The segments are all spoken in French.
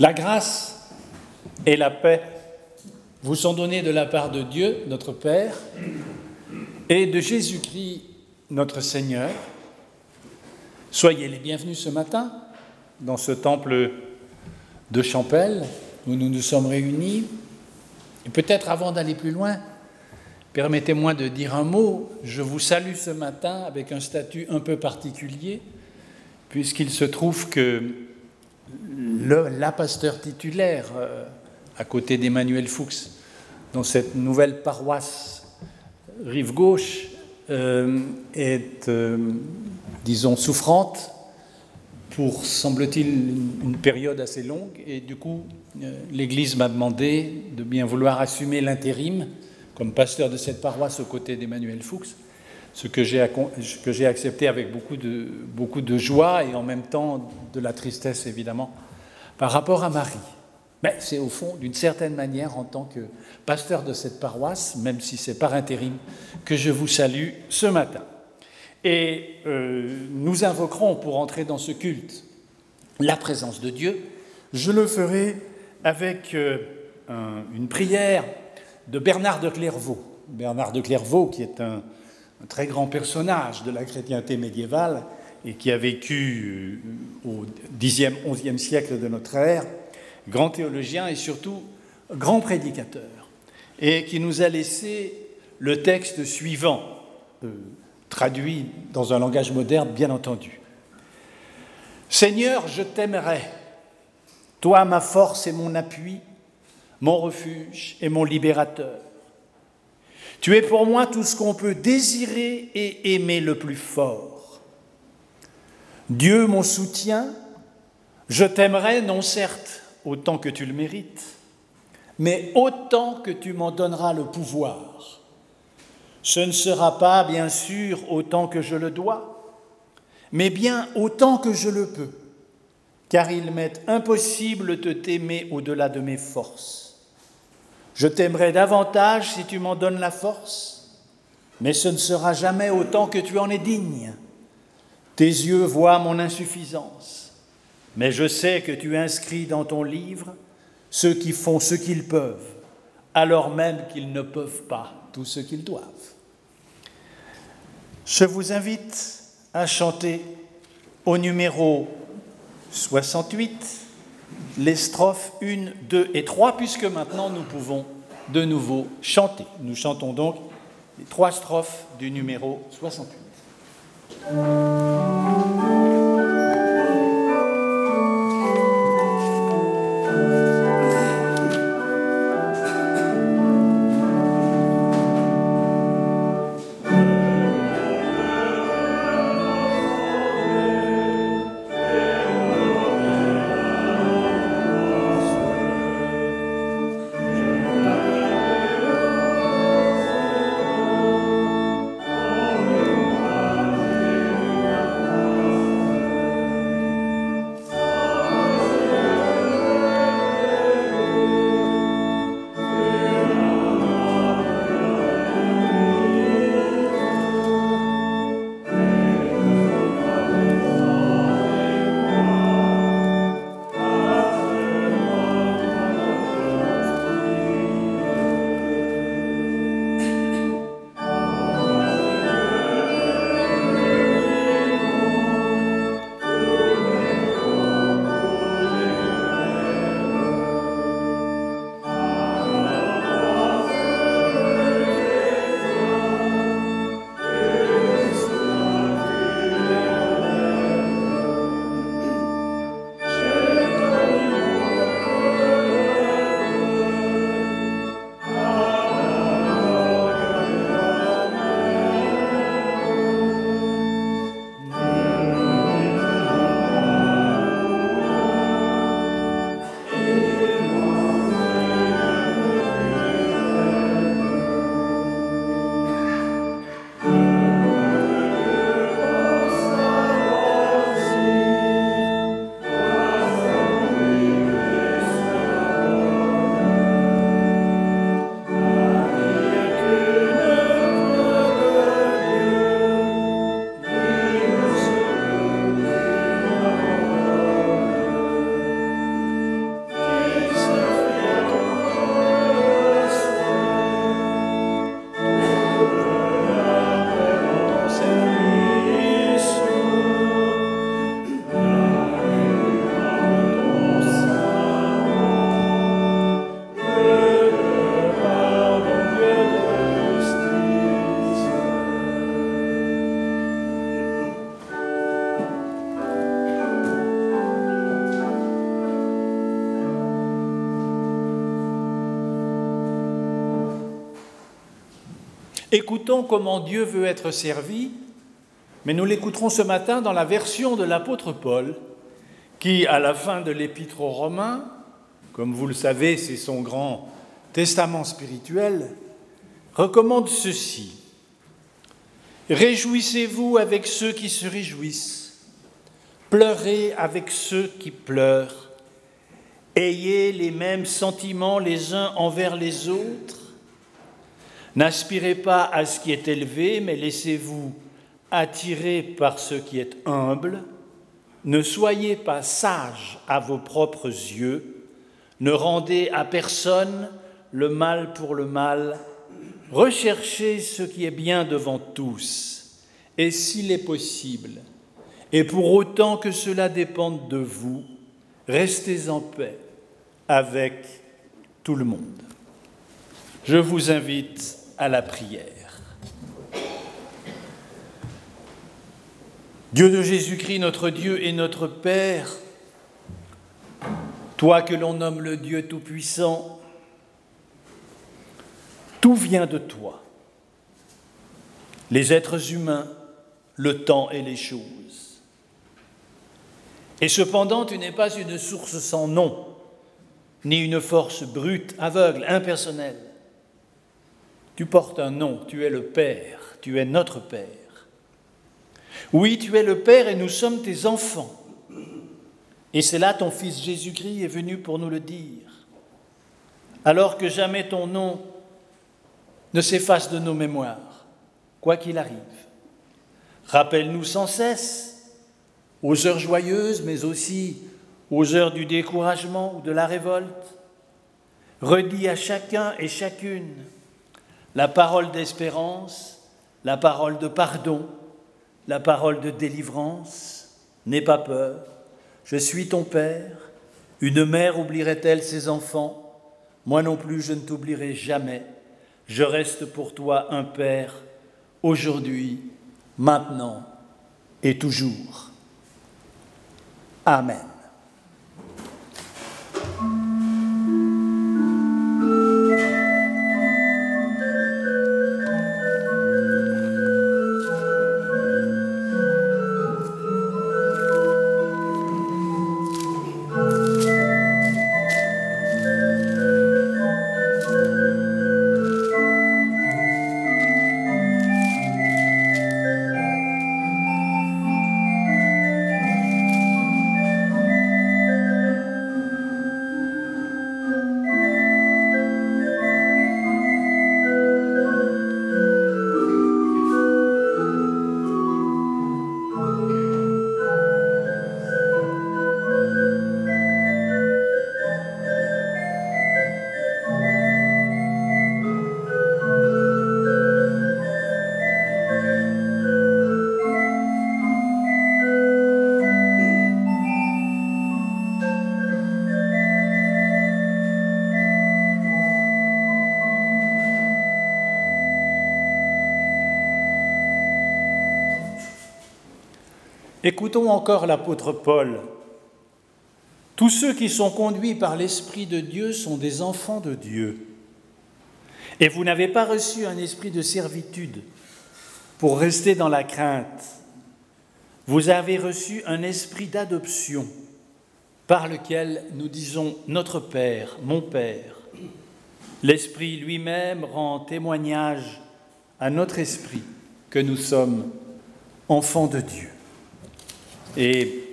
La grâce et la paix vous sont données de la part de Dieu, notre Père, et de Jésus-Christ, notre Seigneur. Soyez les bienvenus ce matin dans ce temple de Champel où nous nous sommes réunis. Et peut-être avant d'aller plus loin, permettez-moi de dire un mot. Je vous salue ce matin avec un statut un peu particulier, puisqu'il se trouve que le, la pasteur titulaire, euh, à côté d'Emmanuel Fuchs, dans cette nouvelle paroisse rive gauche, euh, est, euh, disons, souffrante pour, semble-t-il, une période assez longue. Et du coup, l'Église m'a demandé de bien vouloir assumer l'intérim comme pasteur de cette paroisse aux côtés d'Emmanuel Fuchs, ce que j'ai accepté avec beaucoup de, joie et en même temps de la tristesse, évidemment, par rapport à Marie. Mais c'est au fond, d'une certaine manière, en tant que pasteur de cette paroisse, même si c'est par intérim, que je vous salue ce matin. Et euh, nous invoquerons pour entrer dans ce culte la présence de Dieu. Je le ferai avec euh, un, une prière de Bernard de Clairvaux. Bernard de Clairvaux, qui est un, un très grand personnage de la chrétienté médiévale et qui a vécu euh, au Xe, XIe siècle de notre ère, grand théologien et surtout grand prédicateur, et qui nous a laissé le texte suivant, euh, traduit dans un langage moderne, bien entendu. Seigneur, je t'aimerai, toi ma force et mon appui, mon refuge et mon libérateur. Tu es pour moi tout ce qu'on peut désirer et aimer le plus fort. Dieu, mon soutien, je t'aimerai, non certes autant que tu le mérites, mais autant que tu m'en donneras le pouvoir. Ce ne sera pas, bien sûr, autant que je le dois, mais bien autant que je le peux, car il m'est impossible de t'aimer au-delà de mes forces. Je t'aimerai davantage si tu m'en donnes la force, mais ce ne sera jamais autant que tu en es digne. Tes yeux voient mon insuffisance, mais je sais que tu inscris dans ton livre ceux qui font ce qu'ils peuvent, alors même qu'ils ne peuvent pas tout ce qu'ils doivent. Je vous invite à chanter au numéro 68 les strophes 1, 2 et 3, puisque maintenant nous pouvons de nouveau chanter. Nous chantons donc les trois strophes du numéro 68. Écoutons comment Dieu veut être servi, mais nous l'écouterons ce matin dans la version de l'apôtre Paul, qui, à la fin de l'épître aux Romains, comme vous le savez, c'est son grand testament spirituel, recommande ceci. Réjouissez-vous avec ceux qui se réjouissent, pleurez avec ceux qui pleurent, ayez les mêmes sentiments les uns envers les autres, n'aspirez pas à ce qui est élevé, mais laissez-vous attirer par ce qui est humble, ne soyez pas sages à vos propres yeux, ne rendez à personne le mal pour le mal, recherchez ce qui est bien devant tous, et s'il est possible, et pour autant que cela dépende de vous, restez en paix avec tout le monde. Je vous invite à la prière. Dieu de Jésus-Christ, notre Dieu et notre Père, toi que l'on nomme le Dieu Tout-Puissant, tout vient de toi. Les êtres humains, le temps et les choses. Et cependant, tu n'es pas une source sans nom, ni une force brute, aveugle, impersonnelle. Tu portes un nom, tu es le Père, tu es notre Père. Oui, tu es le Père et nous sommes tes enfants. Et c'est là ton Fils Jésus-Christ est venu pour nous le dire. Alors que jamais ton nom ne s'efface de nos mémoires, quoi qu'il arrive. Rappelle-nous sans cesse, aux heures joyeuses, mais aussi aux heures du découragement ou de la révolte. Redis à chacun et chacune la parole d'espérance, la parole de pardon, la parole de délivrance. N'aie pas peur, je suis ton Père. Une mère oublierait-elle ses enfants? Moi non plus, je ne t'oublierai jamais. Je reste pour toi un Père aujourd'hui, maintenant et toujours. Amen. Écoutons encore l'apôtre Paul. Tous ceux qui sont conduits par l'Esprit de Dieu sont des enfants de Dieu. Et vous n'avez pas reçu un esprit de servitude pour rester dans la crainte. Vous avez reçu un esprit d'adoption par lequel nous disons notre Père, mon Père. L'Esprit lui-même rend témoignage à notre esprit que nous sommes enfants de Dieu. Et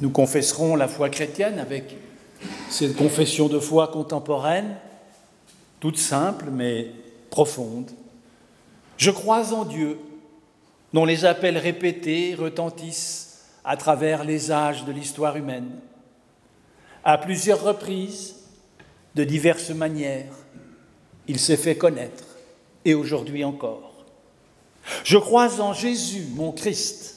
nous confesserons la foi chrétienne avec cette confession de foi contemporaine, toute simple mais profonde. Je crois en Dieu, dont les appels répétés retentissent à travers les âges de l'histoire humaine. À plusieurs reprises, de diverses manières, il s'est fait connaître, et aujourd'hui encore. Je crois en Jésus, mon Christ,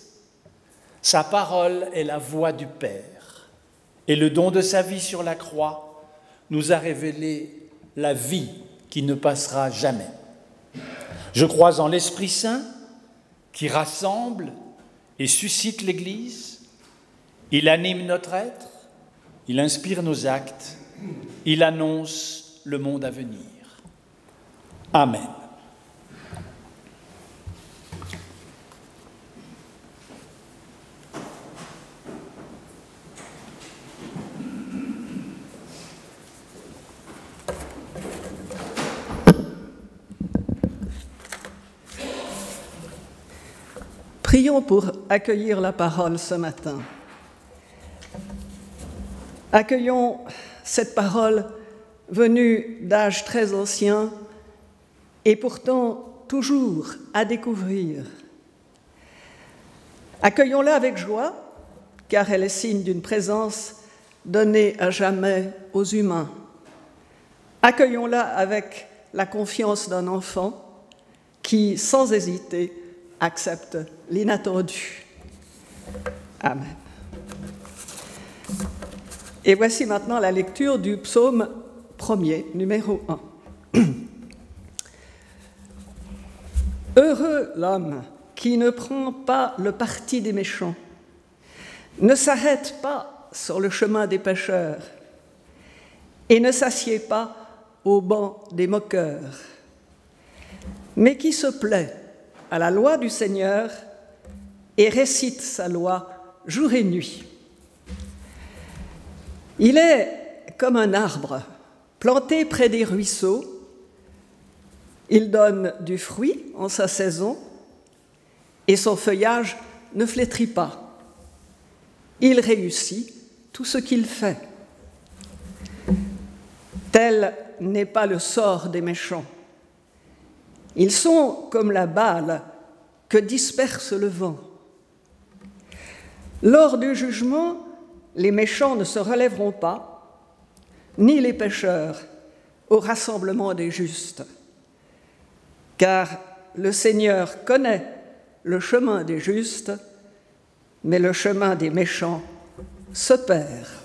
sa parole est la voix du Père. Et le don de sa vie sur la croix nous a révélé la vie qui ne passera jamais. Je crois en l'Esprit Saint qui rassemble et suscite l'Église. Il anime notre être, il inspire nos actes, il annonce le monde à venir. Amen. Prions pour accueillir la parole ce matin. Accueillons cette parole venue d'âges très anciens et pourtant toujours à découvrir. Accueillons-la avec joie, car elle est signe d'une présence donnée à jamais aux humains. Accueillons-la avec la confiance d'un enfant qui, sans hésiter, accepte l'inattendu. Amen. Et voici maintenant la lecture du psaume premier, numéro 1. Heureux l'homme qui ne prend pas le parti des méchants, ne s'arrête pas sur le chemin des pécheurs et ne s'assied pas au banc des moqueurs, mais qui se plaît à la loi du Seigneur et récite sa loi jour et nuit. Il est comme un arbre planté près des ruisseaux. Il donne du fruit en sa saison et son feuillage ne flétrit pas. Il réussit tout ce qu'il fait. Tel n'est pas le sort des méchants. Ils sont comme la balle que disperse le vent. Lors du jugement, les méchants ne se relèveront pas, ni les pécheurs au rassemblement des justes, car le Seigneur connaît le chemin des justes, mais le chemin des méchants se perd.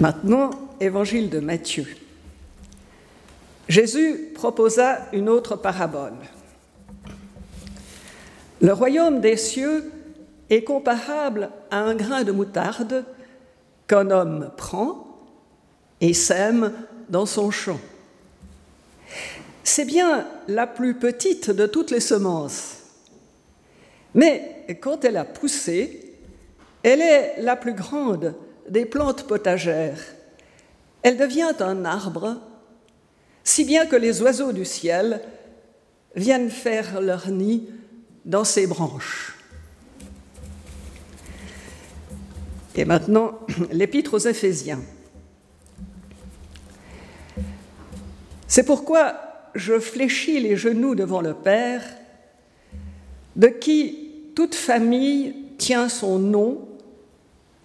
Maintenant, évangile de Matthieu. Jésus proposa une autre parabole. Le royaume des cieux est comparable à un grain de moutarde qu'un homme prend et sème dans son champ. C'est bien la plus petite de toutes les semences, mais quand elle a poussé, elle est la plus grande des plantes potagères. Elle devient un arbre, si bien que les oiseaux du ciel viennent faire leur nid dans ses branches. Et maintenant, l'épître aux Éphésiens. C'est pourquoi je fléchis les genoux devant le Père, de qui toute famille tient son nom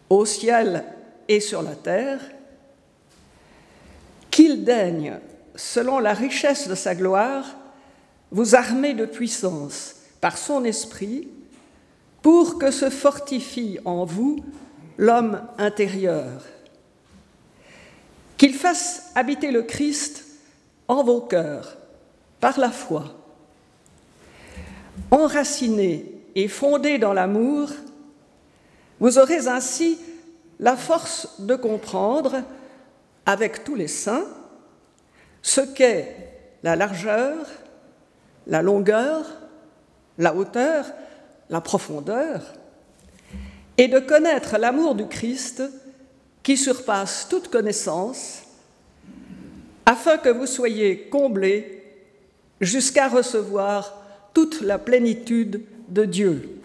au ciel et sur la terre, qu'il daigne, selon la richesse de sa gloire, vous armer de puissance par son esprit, pour que se fortifie en vous l'homme intérieur, qu'il fasse habiter le Christ en vos cœurs par la foi, enraciné et fondé dans l'amour, vous aurez ainsi la force de comprendre avec tous les saints ce qu'est la largeur, la longueur, la hauteur, la profondeur, et de connaître l'amour du Christ qui surpasse toute connaissance, afin que vous soyez comblés jusqu'à recevoir toute la plénitude de Dieu.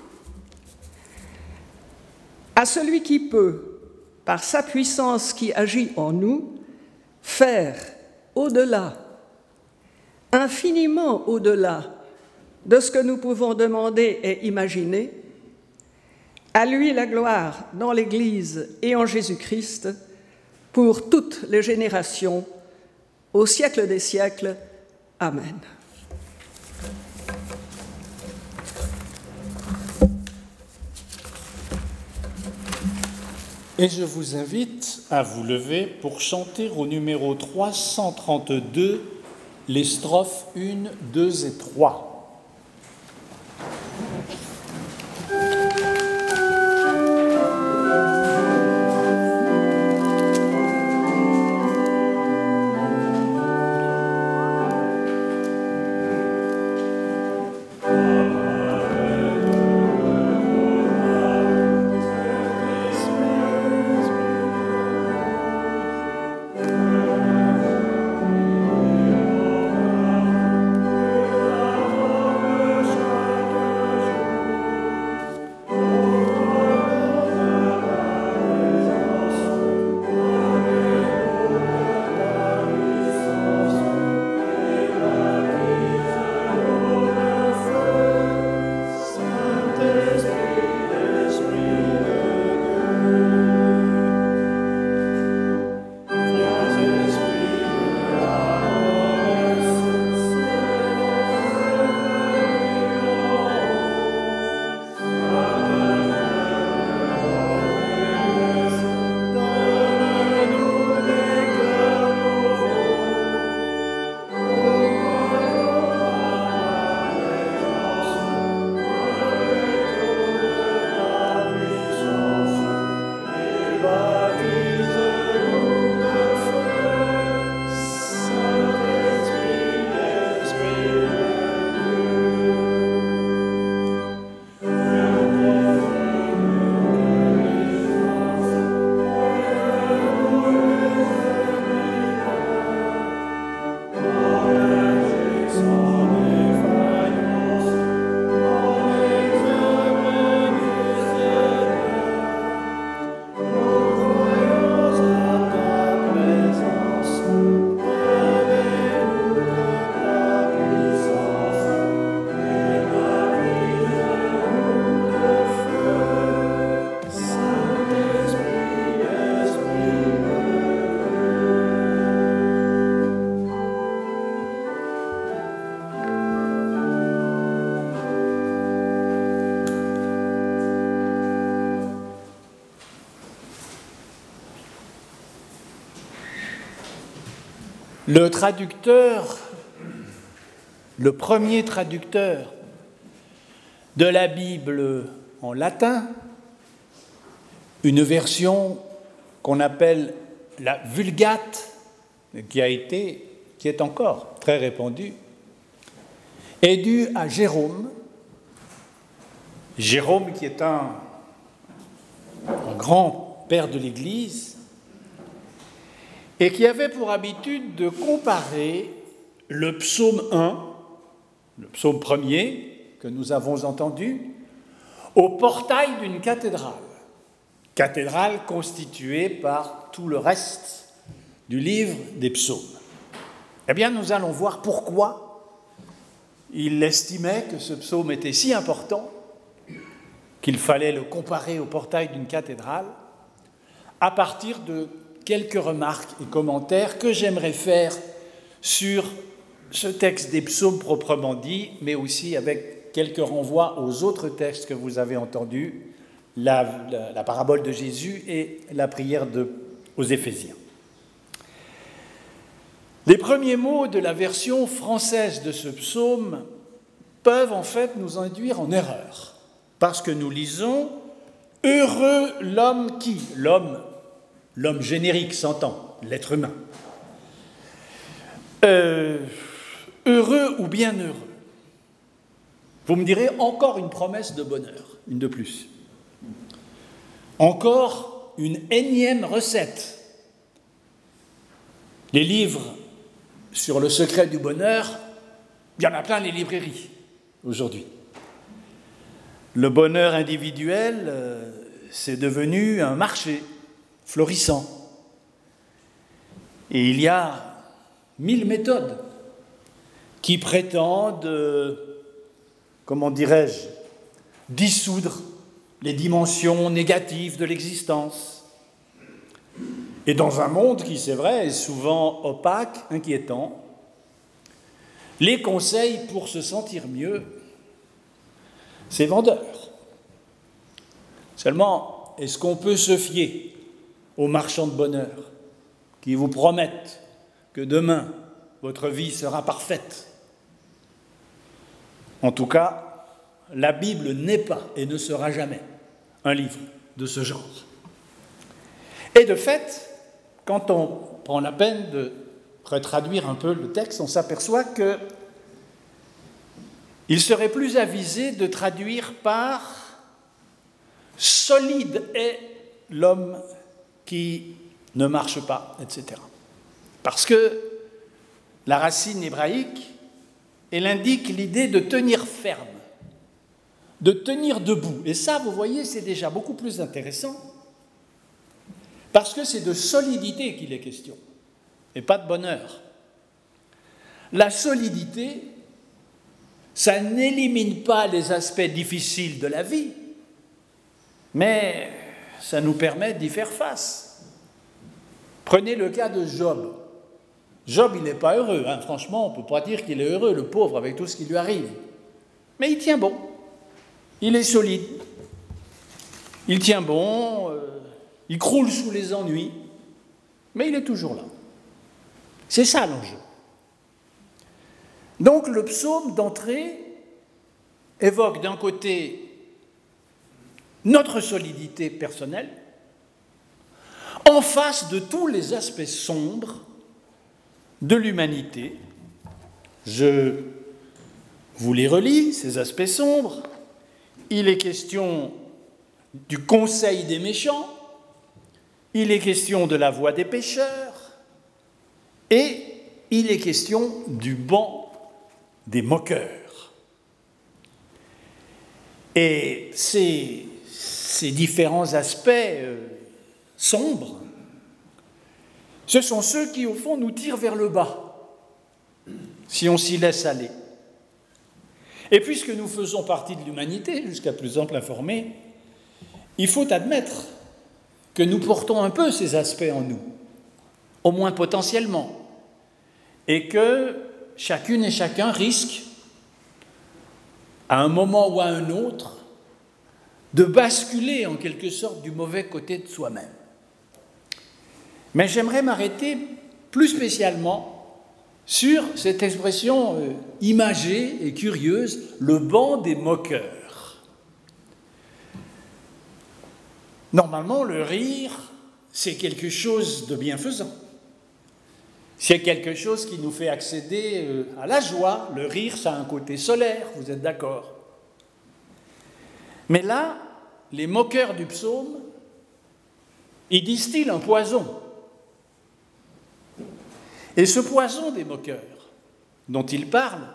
À celui qui peut, par sa puissance qui agit en nous, faire au-delà, infiniment au-delà de ce que nous pouvons demander et imaginer, à lui la gloire dans l'Église et en Jésus-Christ pour toutes les générations, au siècle des siècles. Amen. Et je vous invite à vous lever pour chanter au numéro 332 les strophes 1, 2 et 3. Le traducteur, le premier traducteur de la Bible en latin, une version qu'on appelle la Vulgate, qui a été, qui est encore très répandue, est due à Jérôme. Jérôme qui est un, un grand père de l'Église et qui avait pour habitude de comparer le psaume 1, le psaume premier que nous avons entendu, au portail d'une cathédrale cathédrale constituée par tout le reste du livre des psaumes. Eh bien, nous allons voir pourquoi il estimait que ce psaume était si important qu'il fallait le comparer au portail d'une cathédrale à partir de quelques remarques et commentaires que j'aimerais faire sur ce texte des psaumes proprement dit, mais aussi avec quelques renvois aux autres textes que vous avez entendus la, parabole de Jésus et la prière aux Éphésiens. Les premiers mots de la version française de ce psaume peuvent en fait nous induire en erreur, parce que nous lisons Heureux l'homme qui, l'homme, l'homme générique s'entend, l'être humain. Euh, heureux ou bien heureux? Vous me direz encore une promesse de bonheur, une de plus. Encore une énième recette. Les livres sur le secret du bonheur, il y en a plein les librairies aujourd'hui. Le bonheur individuel, euh, c'est devenu un marché florissant. Et il y a mille méthodes qui prétendent, euh, comment dirais-je, dissoudre les dimensions négatives de l'existence. Et dans un monde qui, c'est vrai, est souvent opaque, inquiétant, les conseils pour se sentir mieux, c'est vendeur. Seulement, est-ce qu'on peut se fier aux marchands de bonheur qui vous promettent que demain, votre vie sera parfaite En tout cas, la Bible n'est pas et ne sera jamais un livre de ce genre. Et de fait, quand on prend la peine de retraduire un peu le texte, on s'aperçoit que il serait plus avisé de traduire par solide est l'homme qui ne marche pas, etc. Parce que la racine hébraïque, elle indique l'idée de tenir ferme de tenir debout. Et ça, vous voyez, c'est déjà beaucoup plus intéressant, parce que c'est de solidité qu'il est question, et pas de bonheur. La solidité, ça n'élimine pas les aspects difficiles de la vie, mais ça nous permet d'y faire face. Prenez le cas de Job. Job, il n'est pas heureux, hein. franchement, on ne peut pas dire qu'il est heureux, le pauvre, avec tout ce qui lui arrive. Mais il tient bon. Il est solide. Il tient bon. Euh, il croule sous les ennuis. Mais il est toujours là. C'est ça l'enjeu. Donc le psaume d'entrée évoque d'un côté notre solidité personnelle, en face de tous les aspects sombres de l'humanité. Je vous les relis, ces aspects sombres il est question du conseil des méchants, il est question de la voix des pécheurs, et il est question du banc des moqueurs. Et ces, ces différents aspects euh, sombres, ce sont ceux qui, au fond, nous tirent vers le bas, si on s'y laisse aller. Et puisque nous faisons partie de l'humanité, jusqu'à plus ample informé, il faut admettre que nous portons un peu ces aspects en nous, au moins potentiellement, et que chacune et chacun risque, à un moment ou à un autre, de basculer en quelque sorte du mauvais côté de soi-même. Mais j'aimerais m'arrêter plus spécialement sur cette expression euh, imagée et curieuse, le banc des moqueurs. Normalement, le rire, c'est quelque chose de bienfaisant. C'est quelque chose qui nous fait accéder euh, à la joie. Le rire, ça a un côté solaire, vous êtes d'accord? Mais là, les moqueurs du psaume, ils distillent un poison. Et ce poison des moqueurs dont ils parlent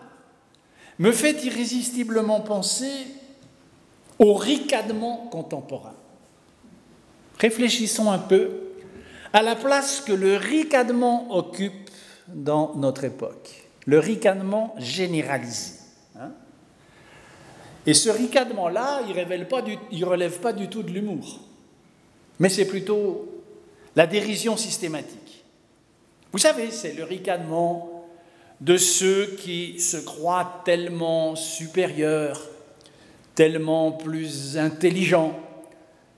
me fait irrésistiblement penser au ricanement contemporain. Réfléchissons un peu à la place que le ricanement occupe dans notre époque, le ricanement généralisé. Et ce ricanement-là, il ne relève pas du tout de l'humour, mais c'est plutôt la dérision systématique. Vous savez, c'est le ricanement de ceux qui se croient tellement supérieurs, tellement plus intelligents,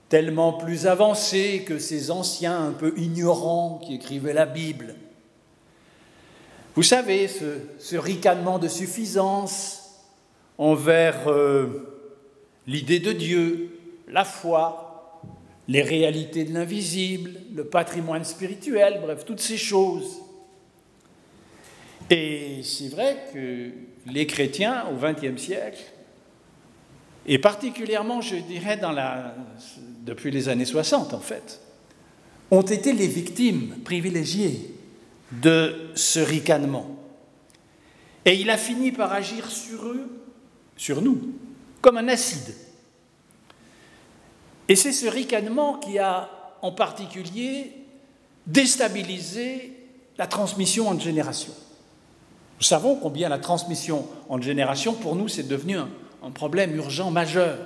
tellement plus avancé que ces anciens un peu ignorants qui écrivaient la Bible. Vous savez, ce, ricanement de suffisance envers euh, l'idée de Dieu, la foi, les réalités de l'invisible, le patrimoine spirituel, bref, toutes ces choses. Et c'est vrai que les chrétiens au XXe siècle, et particulièrement, je dirais, depuis les années 60 en fait, ont été les victimes privilégiées de ce ricanement. Et il a fini par agir sur eux, sur nous, comme un acide. Et c'est ce ricanement qui a en particulier déstabilisé la transmission entre générations. Nous savons combien la transmission entre générations, pour nous, c'est devenu un, un problème urgent majeur.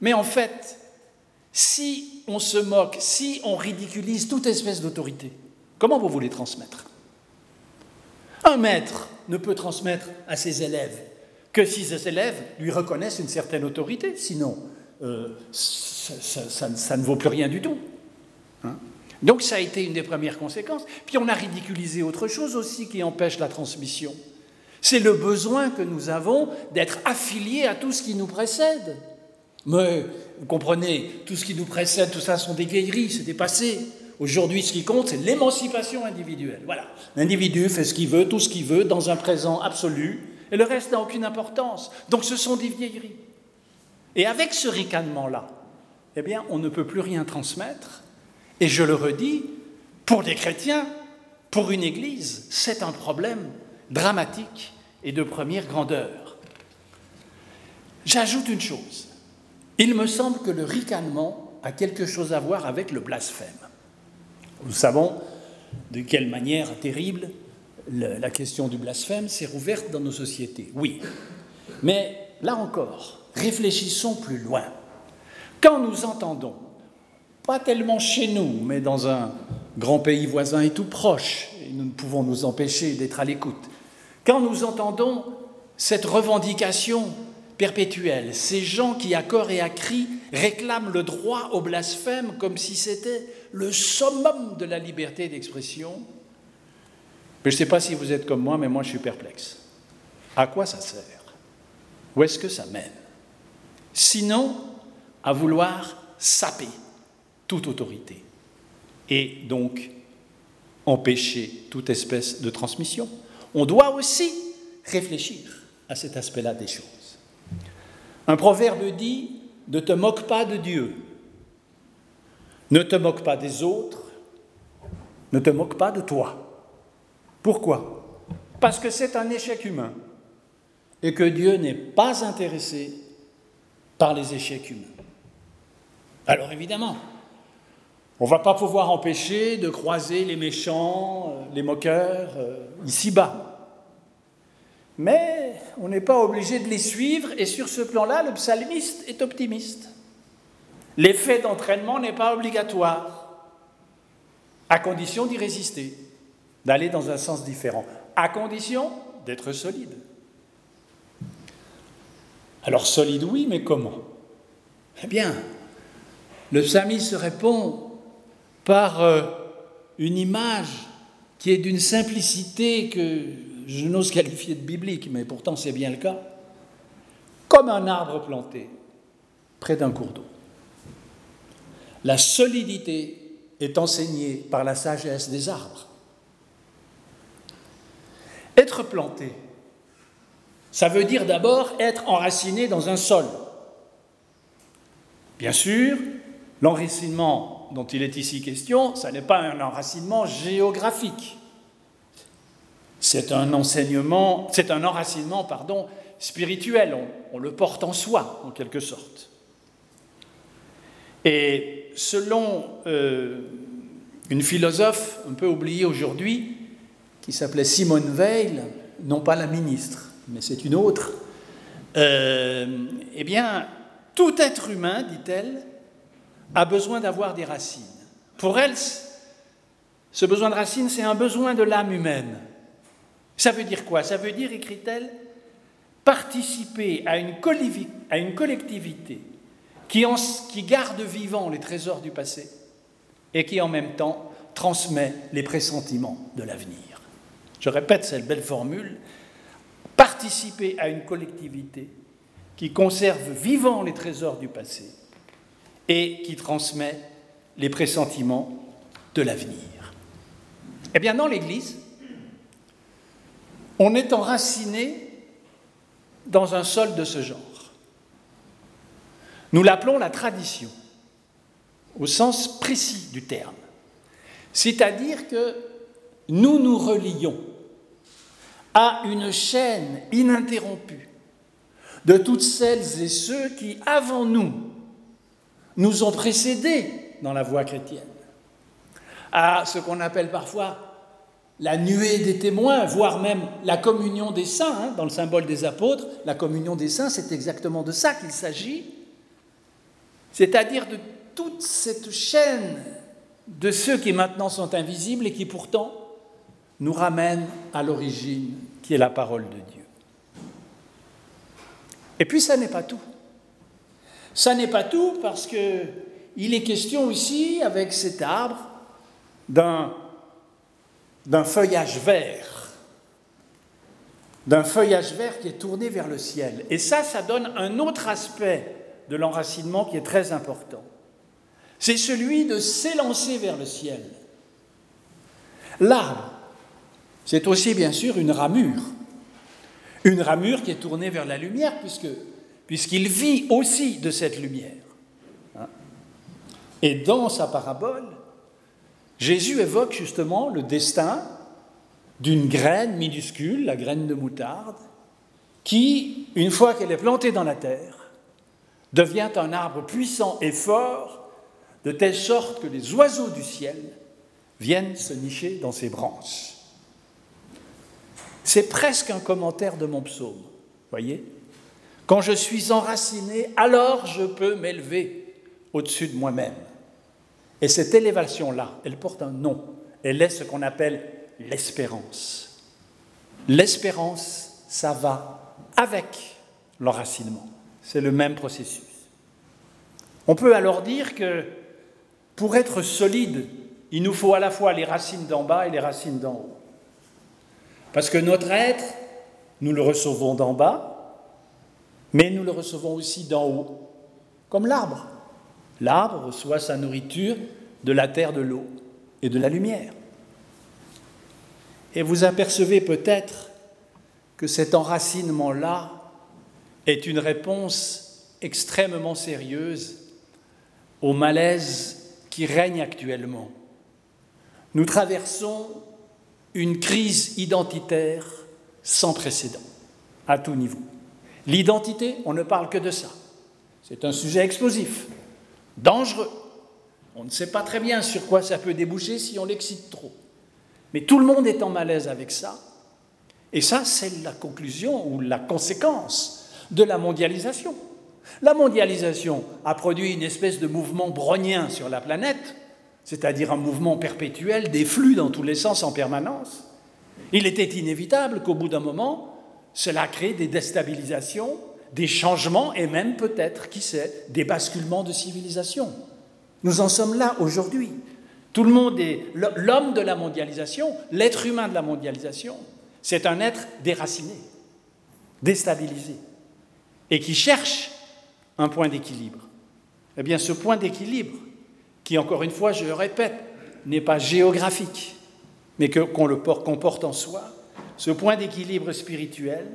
Mais en fait, si on se moque, si on ridiculise toute espèce d'autorité, comment vous voulez transmettre? Un maître ne peut transmettre à ses élèves que si ses élèves lui reconnaissent une certaine autorité, sinon euh, ça, ne vaut plus rien du tout. Hein Donc ça a été une des premières conséquences. Puis on a ridiculisé autre chose aussi qui empêche la transmission. C'est le besoin que nous avons d'être affiliés à tout ce qui nous précède. Mais vous comprenez, tout ce qui nous précède, tout ça sont des vieilleries, c'est dépassé. Aujourd'hui, ce qui compte, c'est l'émancipation individuelle. Voilà. L'individu fait ce qu'il veut, tout ce qu'il veut, dans un présent absolu, et le reste n'a aucune importance. Donc ce sont des vieilleries. Et avec ce ricanement-là, eh bien, on ne peut plus rien transmettre. Et je le redis, pour des chrétiens, pour une Église, c'est un problème dramatique et de première grandeur. J'ajoute une chose. Il me semble que le ricanement a quelque chose à voir avec le blasphème. Nous savons de quelle manière terrible la question du blasphème s'est rouverte dans nos sociétés. Oui. Mais là encore, réfléchissons plus loin. Quand nous entendons, pas tellement chez nous, mais dans un grand pays voisin et tout proche, et nous ne pouvons nous empêcher d'être à l'écoute, quand nous entendons cette revendication perpétuelle, ces gens qui, à corps et à cri, réclament le droit au blasphème comme si c'était le summum de la liberté d'expression, je ne sais pas si vous êtes comme moi, mais moi je suis perplexe. À quoi ça sert? Où est-ce que ça mène? Sinon, à vouloir saper toute autorité et donc empêcher toute espèce de transmission on doit aussi réfléchir à cet aspect-là des choses. Un proverbe dit Ne te moque pas de Dieu, ne te moque pas des autres, ne te moque pas de toi. Pourquoi? Parce que c'est un échec humain et que Dieu n'est pas intéressé par les échecs humains. Alors évidemment, on ne va pas pouvoir empêcher de croiser les méchants, euh, les moqueurs, euh, ici-bas. Mais on n'est pas obligé de les suivre et sur ce plan-là, le psalmiste est optimiste. L'effet d'entraînement n'est pas obligatoire, à condition d'y résister, d'aller dans un sens différent, à condition d'être solide. Alors solide oui, mais comment? Eh bien, le psalmiste répond par euh, une image qui est d'une simplicité que je n'ose qualifier de biblique, mais pourtant c'est bien le cas, comme un arbre planté près d'un cours d'eau. La solidité est enseignée par la sagesse des arbres. Être planté, ça veut dire d'abord être enraciné dans un sol. Bien sûr, l'enracinement dont il est ici question, ça n'est pas un enracinement géographique. C'est un enseignement, c'est un enracinement, pardon, spirituel. On, le porte en soi, en quelque sorte. Et selon euh, une philosophe un peu oubliée aujourd'hui, qui s'appelait Simone Veil, non pas la ministre, mais c'est une autre, euh, eh bien, tout être humain, dit-elle, a besoin d'avoir des racines. Pour elle, ce besoin de racines, c'est un besoin de l'âme humaine. Ça veut dire quoi? Ça veut dire, écrit-elle, participer à une, collectivité qui, qui garde vivants les trésors du passé et qui en même temps transmet les pressentiments de l'avenir. Je répète cette belle formule, participer à une collectivité qui conserve vivants les trésors du passé et qui transmet les pressentiments de l'avenir. Eh bien, dans l'Église, on est enraciné dans un sol de ce genre. Nous l'appelons la tradition, au sens précis du terme. C'est-à-dire que nous nous relions à une chaîne ininterrompue de toutes celles et ceux qui, avant nous, nous ont précédés dans la voie chrétienne, à ce qu'on appelle parfois la nuée des témoins, voire même la communion des saints, hein, dans le symbole des apôtres, la communion des saints, c'est exactement de ça qu'il s'agit, c'est-à-dire de toute cette chaîne de ceux qui maintenant sont invisibles et qui pourtant nous ramènent à l'origine qui est la parole de Dieu. Et puis ça n'est pas tout. Ça n'est pas tout parce que il est question ici, avec cet arbre, d'un, d'un feuillage vert, d'un feuillage vert qui est tourné vers le ciel. Et ça, ça donne un autre aspect de l'enracinement qui est très important. C'est celui de s'élancer vers le ciel. L'arbre, c'est aussi bien sûr une ramure. Une ramure qui est tournée vers la lumière, puisqu'il vit aussi de cette lumière. Hein. Et dans sa parabole, Jésus évoque justement le destin d'une graine minuscule, la graine de moutarde, qui, une fois qu'elle est plantée dans la terre, devient un arbre puissant et fort, de telle sorte que les oiseaux du ciel viennent se nicher dans ses branches. C'est presque un commentaire de mon psaume, voyez Quand je suis enraciné, alors je peux m'élever au-dessus de moi-même. Et cette élévation-là, elle porte un nom. Elle est ce qu'on appelle l'espérance. L'espérance, ça va avec l'enracinement. C'est le même processus. On peut alors dire que pour être solide, il nous faut à la fois les racines d'en bas et les racines d'en haut. Parce que notre être, nous le recevons d'en bas, mais nous le recevons aussi d'en haut, comme l'arbre. L'arbre reçoit sa nourriture de la terre, de l'eau et de la lumière. Et vous apercevez peut-être que cet enracinement-là est une réponse extrêmement sérieuse au malaise qui règne actuellement. Nous traversons une crise identitaire sans précédent, à tout niveau. L'identité, on ne parle que de ça. C'est un sujet explosif, dangereux. On ne sait pas très bien sur quoi ça peut déboucher si on l'excite trop. Mais tout le monde est en malaise avec ça. Et ça, c'est la conclusion ou la conséquence de la mondialisation. La mondialisation a produit une espèce de mouvement brownien sur la planète, c'est-à-dire un mouvement perpétuel, des flux dans tous les sens en permanence. Il était inévitable qu'au bout d'un moment, cela crée des déstabilisations, des changements et même peut-être, qui sait, des basculements de civilisation. Nous en sommes là aujourd'hui. Tout le monde est l'homme de la mondialisation, l'être humain de la mondialisation, c'est un être déraciné, déstabilisé, et qui cherche un point d'équilibre. Eh bien, ce point d'équilibre, qui, encore une fois, je le répète, n'est pas géographique, mais qu'on le comporte en soi, ce point d'équilibre spirituel,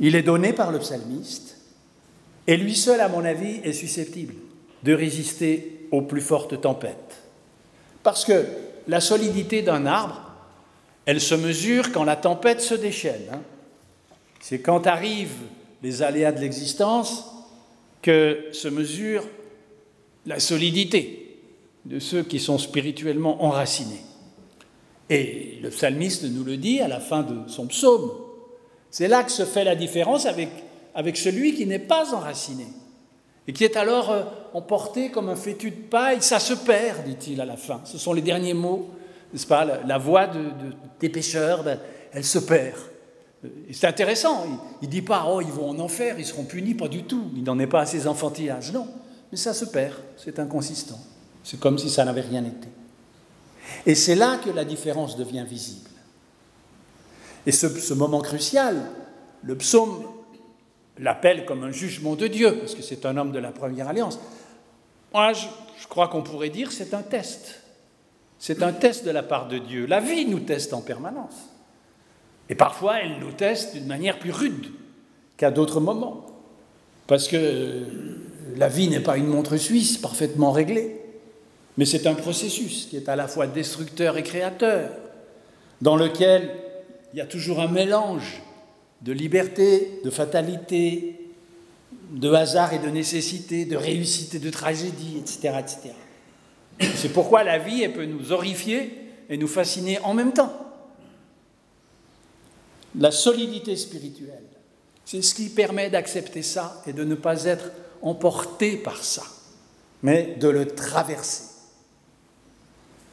il est donné par le psalmiste, et lui seul, à mon avis, est susceptible de résister aux plus fortes tempêtes. Parce que la solidité d'un arbre, elle se mesure quand la tempête se déchaîne. Hein. C'est quand arrivent les aléas de l'existence que se mesure la solidité de ceux qui sont spirituellement enracinés. Et le psalmiste nous le dit à la fin de son psaume. C'est là que se fait la différence avec, celui qui n'est pas enraciné et qui est alors euh, emporté comme un fétu de paille. Ça se perd, dit-il à la fin. Ce sont les derniers mots, n'est-ce pas? La, voix de, des pêcheurs, ben, elle se perd. C'est intéressant. Il ne dit pas, oh, ils vont en enfer, ils seront punis, pas du tout. Il n'en est pas à ses enfantillages. Non, mais ça se perd, c'est inconsistant. C'est comme si ça n'avait rien été. Et c'est là que la différence devient visible. Et ce, moment crucial, le psaume l'appelle comme un jugement de Dieu, parce que c'est un homme de la première alliance. Moi, je, je crois qu'on pourrait dire c'est un test. C'est un test de la part de Dieu. La vie nous teste en permanence. Et parfois, elle nous teste d'une manière plus rude qu'à d'autres moments. Parce que la vie n'est pas une montre suisse parfaitement réglée, mais c'est un processus qui est à la fois destructeur et créateur, dans lequel il y a toujours un mélange de liberté, de fatalité, de hasard et de nécessité, de réussite et de tragédie, etc. etc. C'est pourquoi la vie elle peut nous horrifier et nous fasciner en même temps la solidité spirituelle. C'est ce qui permet d'accepter ça et de ne pas être emporté par ça, mais de le traverser.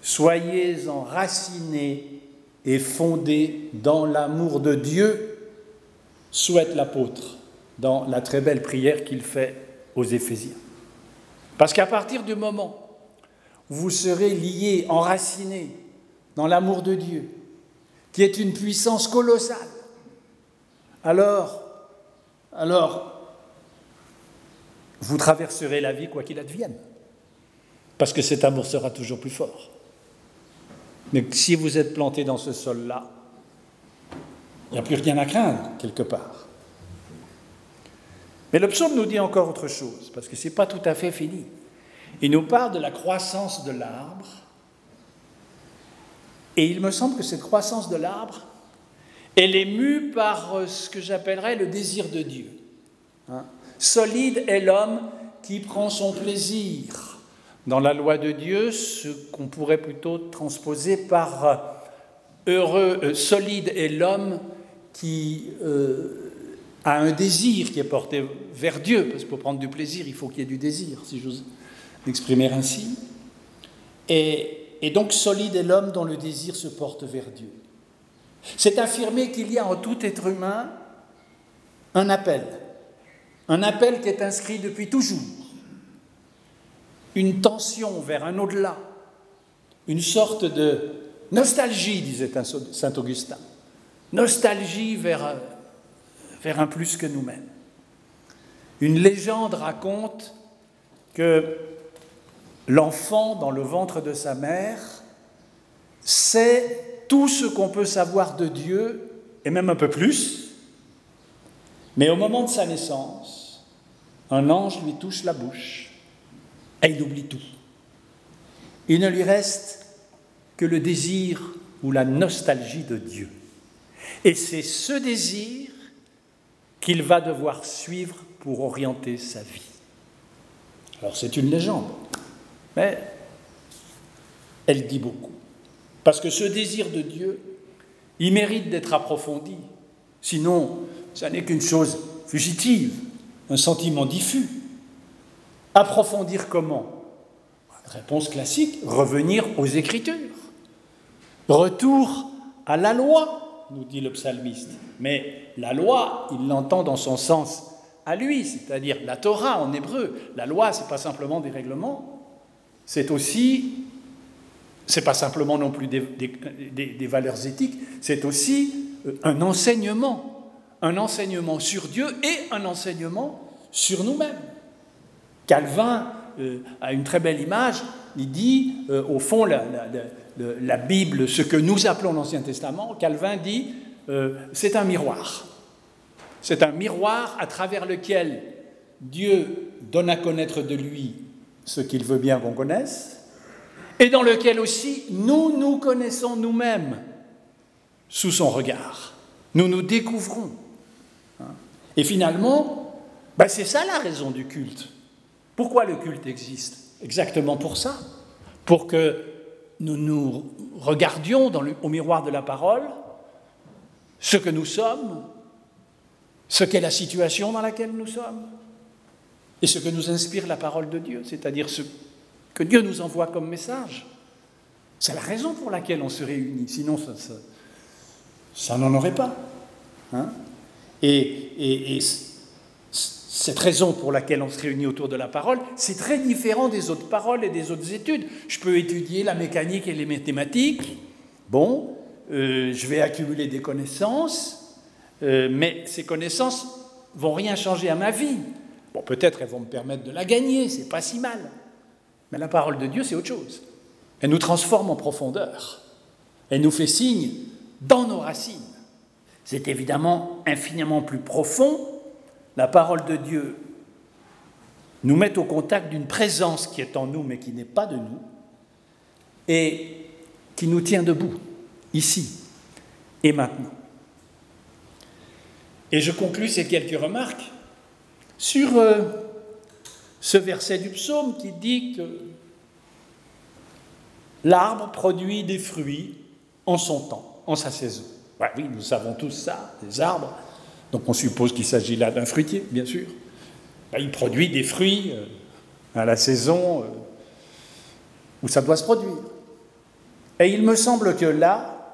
Soyez enracinés et fondés dans l'amour de Dieu, souhaite l'apôtre dans la très belle prière qu'il fait aux Éphésiens. Parce qu'à partir du moment où vous serez liés, enracinés dans l'amour de Dieu, qui est une puissance colossale, alors, alors, vous traverserez la vie quoi qu'il advienne, parce que cet amour sera toujours plus fort. Mais si vous êtes planté dans ce sol-là, il n'y a plus rien à craindre quelque part. Mais le psaume nous dit encore autre chose, parce que ce n'est pas tout à fait fini. Il nous parle de la croissance de l'arbre et il me semble que cette croissance de l'arbre, elle est mue par euh, ce que j'appellerais le désir de Dieu. Hein? Solide est l'homme qui prend son plaisir. Dans la loi de Dieu, ce qu'on pourrait plutôt transposer par euh, heureux, euh, solide est l'homme qui a un désir qui est porté vers Dieu, parce que pour prendre du plaisir, il faut qu'il y ait du désir, si j'ose m'exprimer ainsi. Et donc solide est l'homme dont le désir se porte vers Dieu. C'est affirmer qu'il y a en tout être humain un appel, un appel qui est inscrit depuis toujours, une tension vers un au-delà, une sorte de nostalgie, disait Saint Augustin, nostalgie vers, vers un plus que nous-mêmes. Une légende raconte que l'enfant dans le ventre de sa mère sait tout ce qu'on peut savoir de Dieu, et même un peu plus, mais au moment de sa naissance, un ange lui touche la bouche et il oublie tout. Il ne lui reste que le désir ou la nostalgie de Dieu. Et c'est ce désir qu'il va devoir suivre pour orienter sa vie. Alors c'est une légende, mais elle dit beaucoup. Parce que ce désir de Dieu, il mérite d'être approfondi. Sinon, ça n'est qu'une chose fugitive, un sentiment diffus. Approfondir comment? Réponse classique, revenir aux Écritures. Retour à la loi, nous dit le psalmiste. Mais la loi, il l'entend dans son sens à lui, c'est-à-dire la Torah en hébreu. La loi, ce n'est pas simplement des règlements, c'est aussi, c'est pas simplement non plus des, valeurs éthiques, c'est aussi euh, un enseignement, un enseignement sur Dieu et un enseignement sur nous-mêmes. Calvin euh, a une très belle image, il dit, euh, au fond, la, la, Bible, ce que nous appelons l'Ancien Testament, Calvin dit, c'est un miroir. C'est un miroir à travers lequel Dieu donne à connaître de lui ce qu'il veut bien qu'on connaisse, et dans lequel aussi nous nous connaissons nous-mêmes sous son regard. Nous nous découvrons. Et finalement, ben c'est ça la raison du culte. Pourquoi le culte existe Exactement pour ça? Pour que nous nous regardions au miroir de la parole ce que nous sommes, ce qu'est la situation dans laquelle nous sommes, et ce que nous inspire la parole de Dieu, c'est-à-dire ce que Dieu nous envoie comme message. C'est la raison pour laquelle on se réunit, sinon ça, ça, n'en aurait pas. Hein? Et, et, cette raison pour laquelle on se réunit autour de la parole, c'est très différent des autres paroles et des autres études. Je peux étudier la mécanique et les mathématiques, bon, euh, je vais accumuler des connaissances, euh, mais ces connaissances vont rien changer à ma vie. Bon, peut-être elles vont me permettre de la gagner, c'est pas si mal. Mais la parole de Dieu, c'est autre chose. Elle nous transforme en profondeur. Elle nous fait signe dans nos racines. C'est évidemment infiniment plus profond. La parole de Dieu nous met au contact d'une présence qui est en nous mais qui n'est pas de nous et qui nous tient debout, ici et maintenant. Et je conclus ces quelques remarques sur euh, ce verset du psaume qui dit que l'arbre produit des fruits en son temps, en sa saison. Oui, nous savons tous ça, des arbres. Donc on suppose qu'il s'agit là d'un fruitier, bien sûr. Ben, il produit des fruits euh, à la saison euh, où ça doit se produire. Et il me semble que là,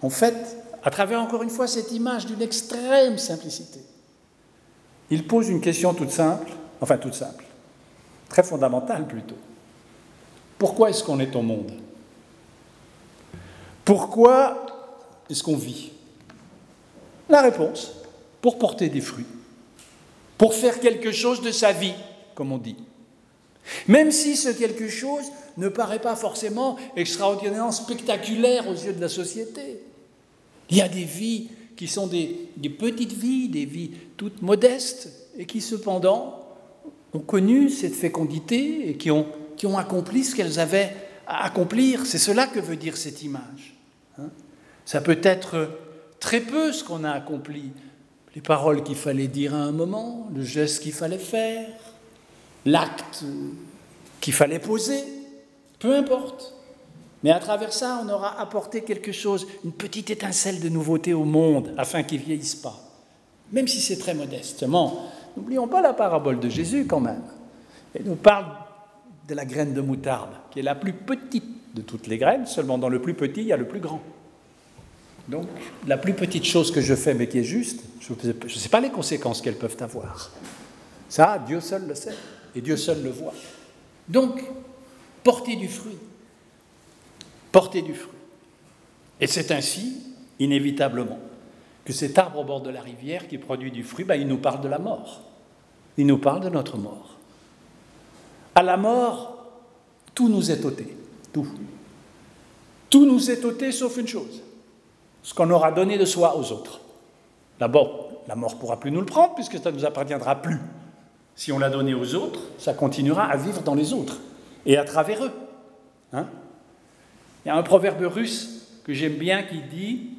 en fait, à travers encore une fois cette image d'une extrême simplicité, il pose une question toute simple, enfin toute simple, très fondamentale plutôt. Pourquoi est-ce qu'on est au monde? Pourquoi est-ce qu'on vit? La réponse, pour porter des fruits, pour faire quelque chose de sa vie, comme on dit. Même si ce quelque chose ne paraît pas forcément extraordinairement spectaculaire aux yeux de la société. Il y a des vies qui sont des, petites vies, des vies toutes modestes, et qui cependant ont connu cette fécondité et qui ont, qui ont accompli ce qu'elles avaient à accomplir. C'est cela que veut dire cette image. Ça peut être très peu ce qu'on a accompli, les paroles qu'il fallait dire à un moment, le geste qu'il fallait faire, l'acte qu'il fallait poser, peu importe. Mais à travers ça, on aura apporté quelque chose, une petite étincelle de nouveauté au monde, afin qu'il ne vieillisse pas. Même si c'est très modestement. N'oublions pas la parabole de Jésus quand même. Elle nous parle de la graine de moutarde, qui est la plus petite de toutes les graines, seulement dans le plus petit, il y a le plus grand. Donc, la plus petite chose que je fais, mais qui est juste, je ne sais pas les conséquences qu'elles peuvent avoir. Ça, Dieu seul le sait, et Dieu seul le voit. Donc, porter du fruit porter du fruit. Et c'est ainsi, inévitablement, que cet arbre au bord de la rivière qui produit du fruit, ben, il nous parle de la mort. Il nous parle de notre mort. À la mort, tout nous est ôté. Tout. Tout nous est ôté sauf une chose ce qu'on aura donné de soi aux autres. D'abord, la mort pourra plus nous le prendre puisque ça ne nous appartiendra plus. Si on l'a donné aux autres, ça continuera à vivre dans les autres et à travers eux. Hein il y a un proverbe russe que j'aime bien qui dit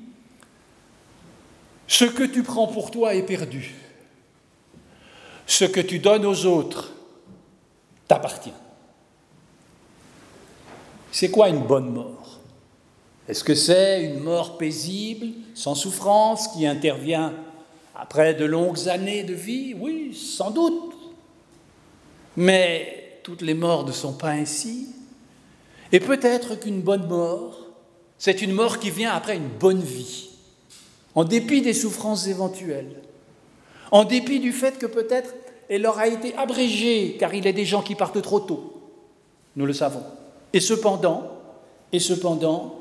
Ce que tu prends pour toi est perdu. Ce que tu donnes aux autres t'appartient. C'est quoi une bonne mort? Est-ce que c'est une mort paisible, sans souffrance, qui intervient après de longues années de vie? Oui, sans doute. Mais toutes les morts ne sont pas ainsi. Et peut-être qu'une bonne mort, c'est une mort qui vient après une bonne vie, en dépit des souffrances éventuelles, en dépit du fait que peut-être elle aura été abrégée, car il y a des gens qui partent trop tôt, nous le savons. Et cependant, et cependant,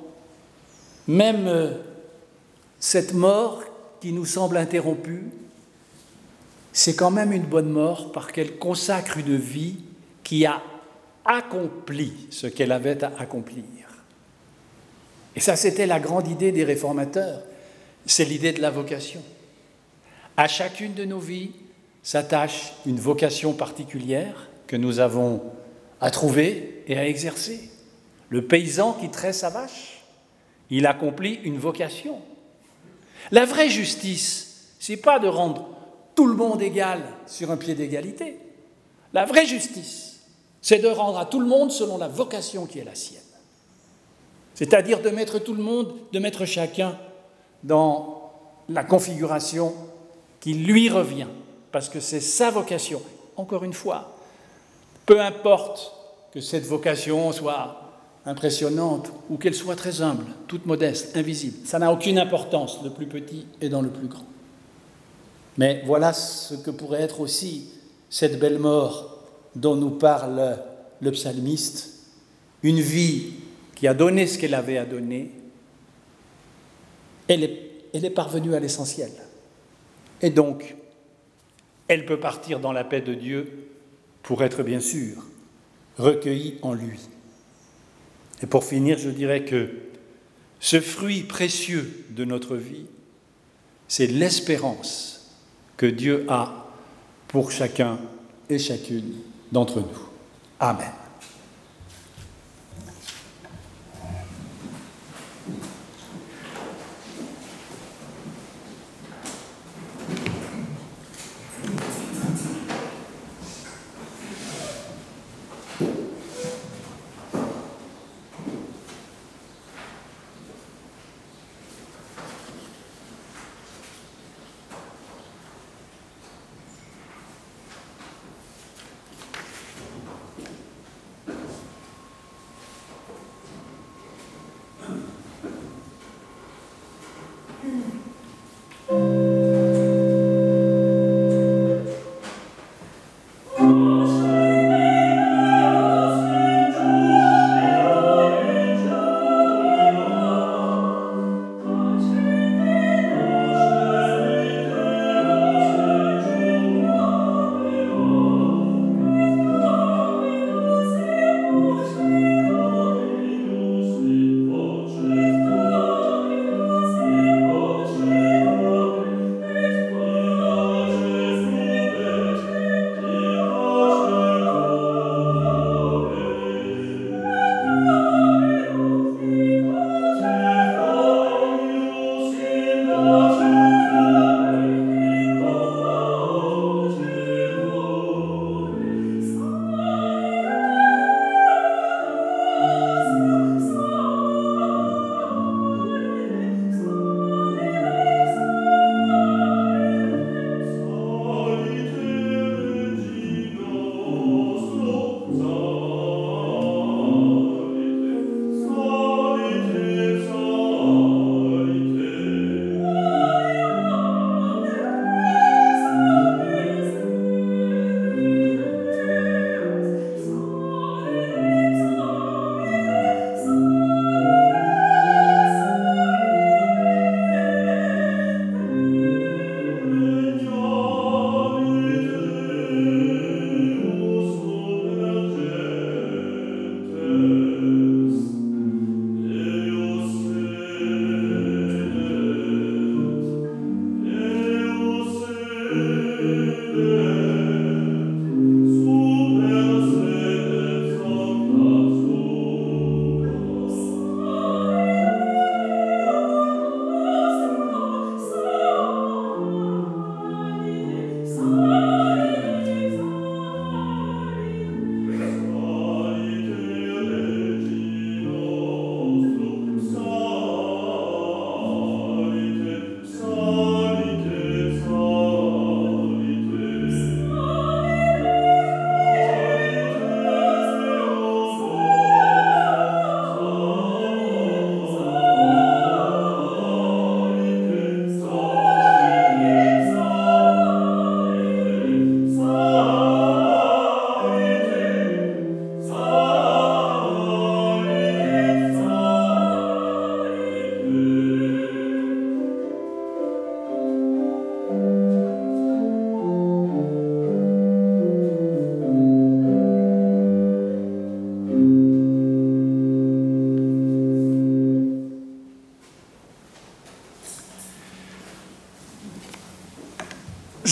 même euh, cette mort qui nous semble interrompue, c'est quand même une bonne mort parce qu'elle consacre une vie qui a accompli ce qu'elle avait à accomplir. Et ça, c'était la grande idée des réformateurs, c'est l'idée de la vocation. À chacune de nos vies s'attache une vocation particulière que nous avons à trouver et à exercer. Le paysan qui traite sa vache, il accomplit une vocation. La vraie justice, c'est pas de rendre tout le monde égal sur un pied d'égalité. La vraie justice, c'est de rendre à tout le monde selon la vocation qui est la sienne. C'est-à-dire de mettre tout le monde, de mettre chacun dans la configuration qui lui revient, parce que c'est sa vocation. Encore une fois, peu importe que cette vocation soit impressionnante ou qu'elle soit très humble, toute modeste, invisible, ça n'a aucune importance, le plus petit est dans le plus grand. Mais voilà ce que pourrait être aussi cette belle mort dont nous parle le psalmiste, une vie qui a donné ce qu'elle avait à donner, elle est, elle est parvenue à l'essentiel. Et donc, elle peut partir dans la paix de Dieu pour être bien sûr recueillie en lui. Et pour finir, je dirais que ce fruit précieux de notre vie, c'est l'espérance que Dieu a pour chacun et chacune d'entre nous. Amen.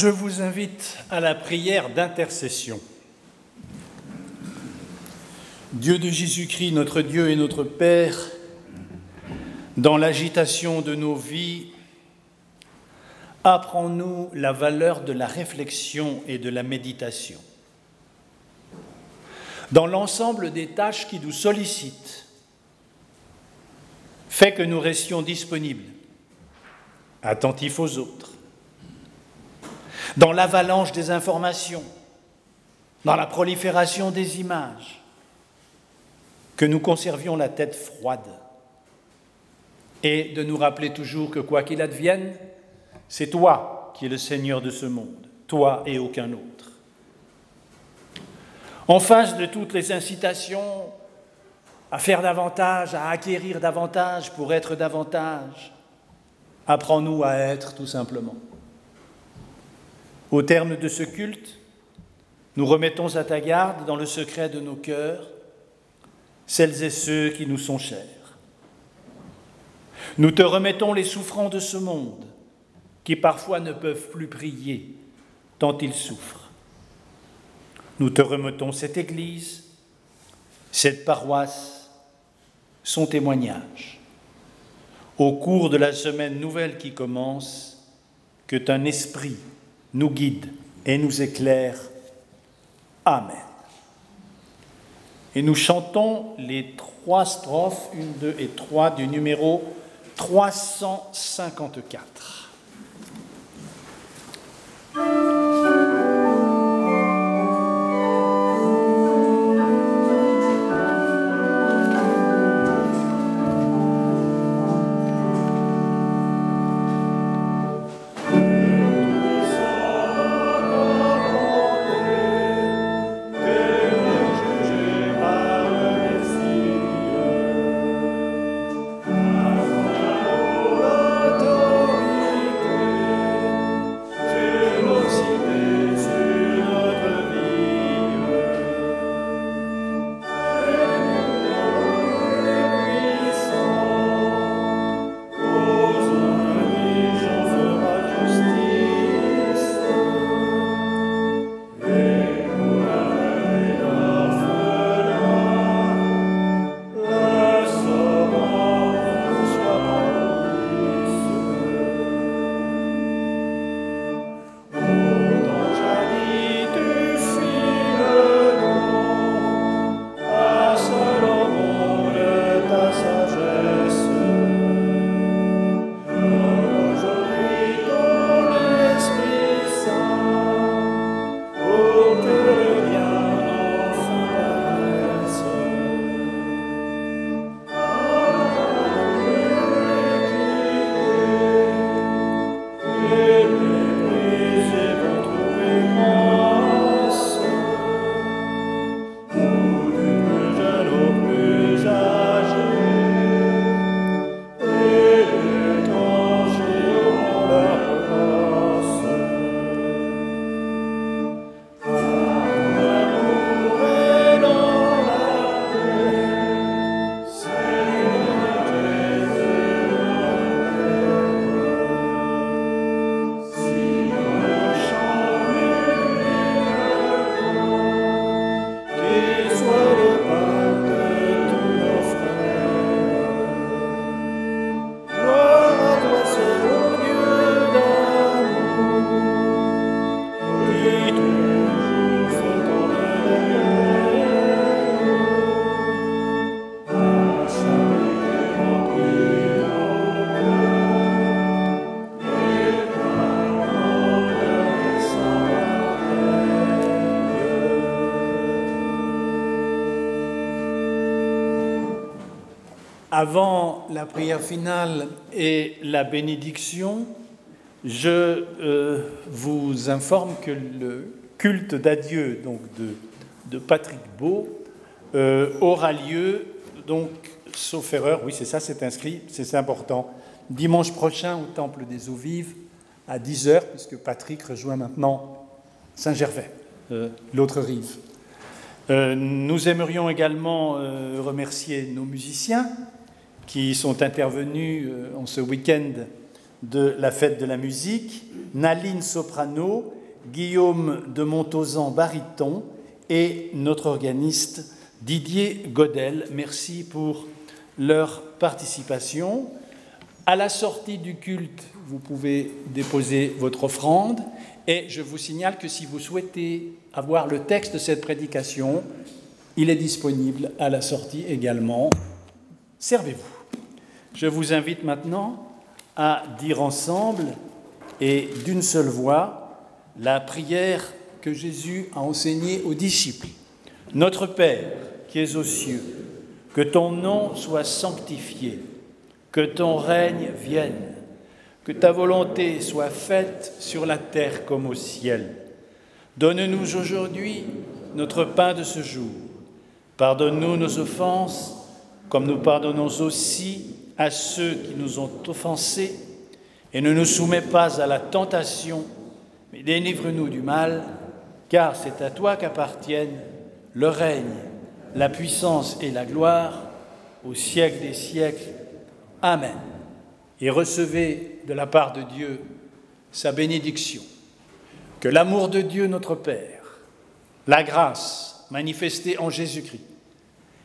Je vous invite à la prière d'intercession. Dieu de Jésus-Christ, notre Dieu et notre Père, dans l'agitation de nos vies, apprends-nous la valeur de la réflexion et de la méditation. Dans l'ensemble des tâches qui nous sollicitent, fais que nous restions disponibles, attentifs aux autres dans l'avalanche des informations, dans la prolifération des images, que nous conservions la tête froide et de nous rappeler toujours que quoi qu'il advienne, c'est toi qui es le Seigneur de ce monde, toi et aucun autre. En face de toutes les incitations à faire davantage, à acquérir davantage pour être davantage, apprends-nous à être tout simplement. Au terme de ce culte, nous remettons à ta garde, dans le secret de nos cœurs, celles et ceux qui nous sont chers. Nous te remettons les souffrants de ce monde, qui parfois ne peuvent plus prier, tant ils souffrent. Nous te remettons cette Église, cette paroisse, son témoignage. Au cours de la semaine nouvelle qui commence, que ton esprit nous guide et nous éclaire. Amen. Et nous chantons les trois strophes, une, deux et trois, du numéro 354. Avant la prière finale et la bénédiction, je euh, vous informe que le culte d'adieu donc de, Patrick Beau euh, aura lieu, donc, sauf erreur, oui c'est ça, c'est inscrit, c'est important, dimanche prochain au Temple des Eaux Vives à 10h, puisque Patrick rejoint maintenant Saint-Gervais, euh, l'autre rive. nous aimerions également remercier nos musiciens qui sont intervenus euh, en ce week-end de la fête de la musique, Naline soprano, Guillaume de Montausan baryton et notre organiste Didier Godel. Merci pour leur participation. À la sortie du culte, vous pouvez déposer votre offrande et je vous signale que si vous souhaitez avoir le texte de cette prédication, il est disponible à la sortie également. Servez-vous. Je vous invite maintenant à dire ensemble et d'une seule voix la prière que Jésus a enseignée aux disciples. Notre Père qui es aux cieux, que ton nom soit sanctifié, que ton règne vienne, que ta volonté soit faite sur la terre comme au ciel. Donne-nous aujourd'hui notre pain de ce jour. Pardonne-nous nos offenses, comme nous pardonnons aussi à ceux qui nous ont offensés, et ne nous soumets pas à la tentation, mais délivre-nous du mal, car c'est à toi qu'appartiennent le règne, la puissance et la gloire au siècle des siècles. Amen. Et recevez de la part de Dieu sa bénédiction. Que l'amour de Dieu notre Père, la grâce manifestée en Jésus-Christ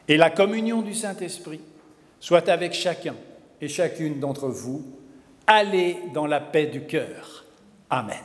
et la communion du Saint-Esprit soit avec chacun et chacune d'entre vous. Allez dans la paix du cœur. Amen.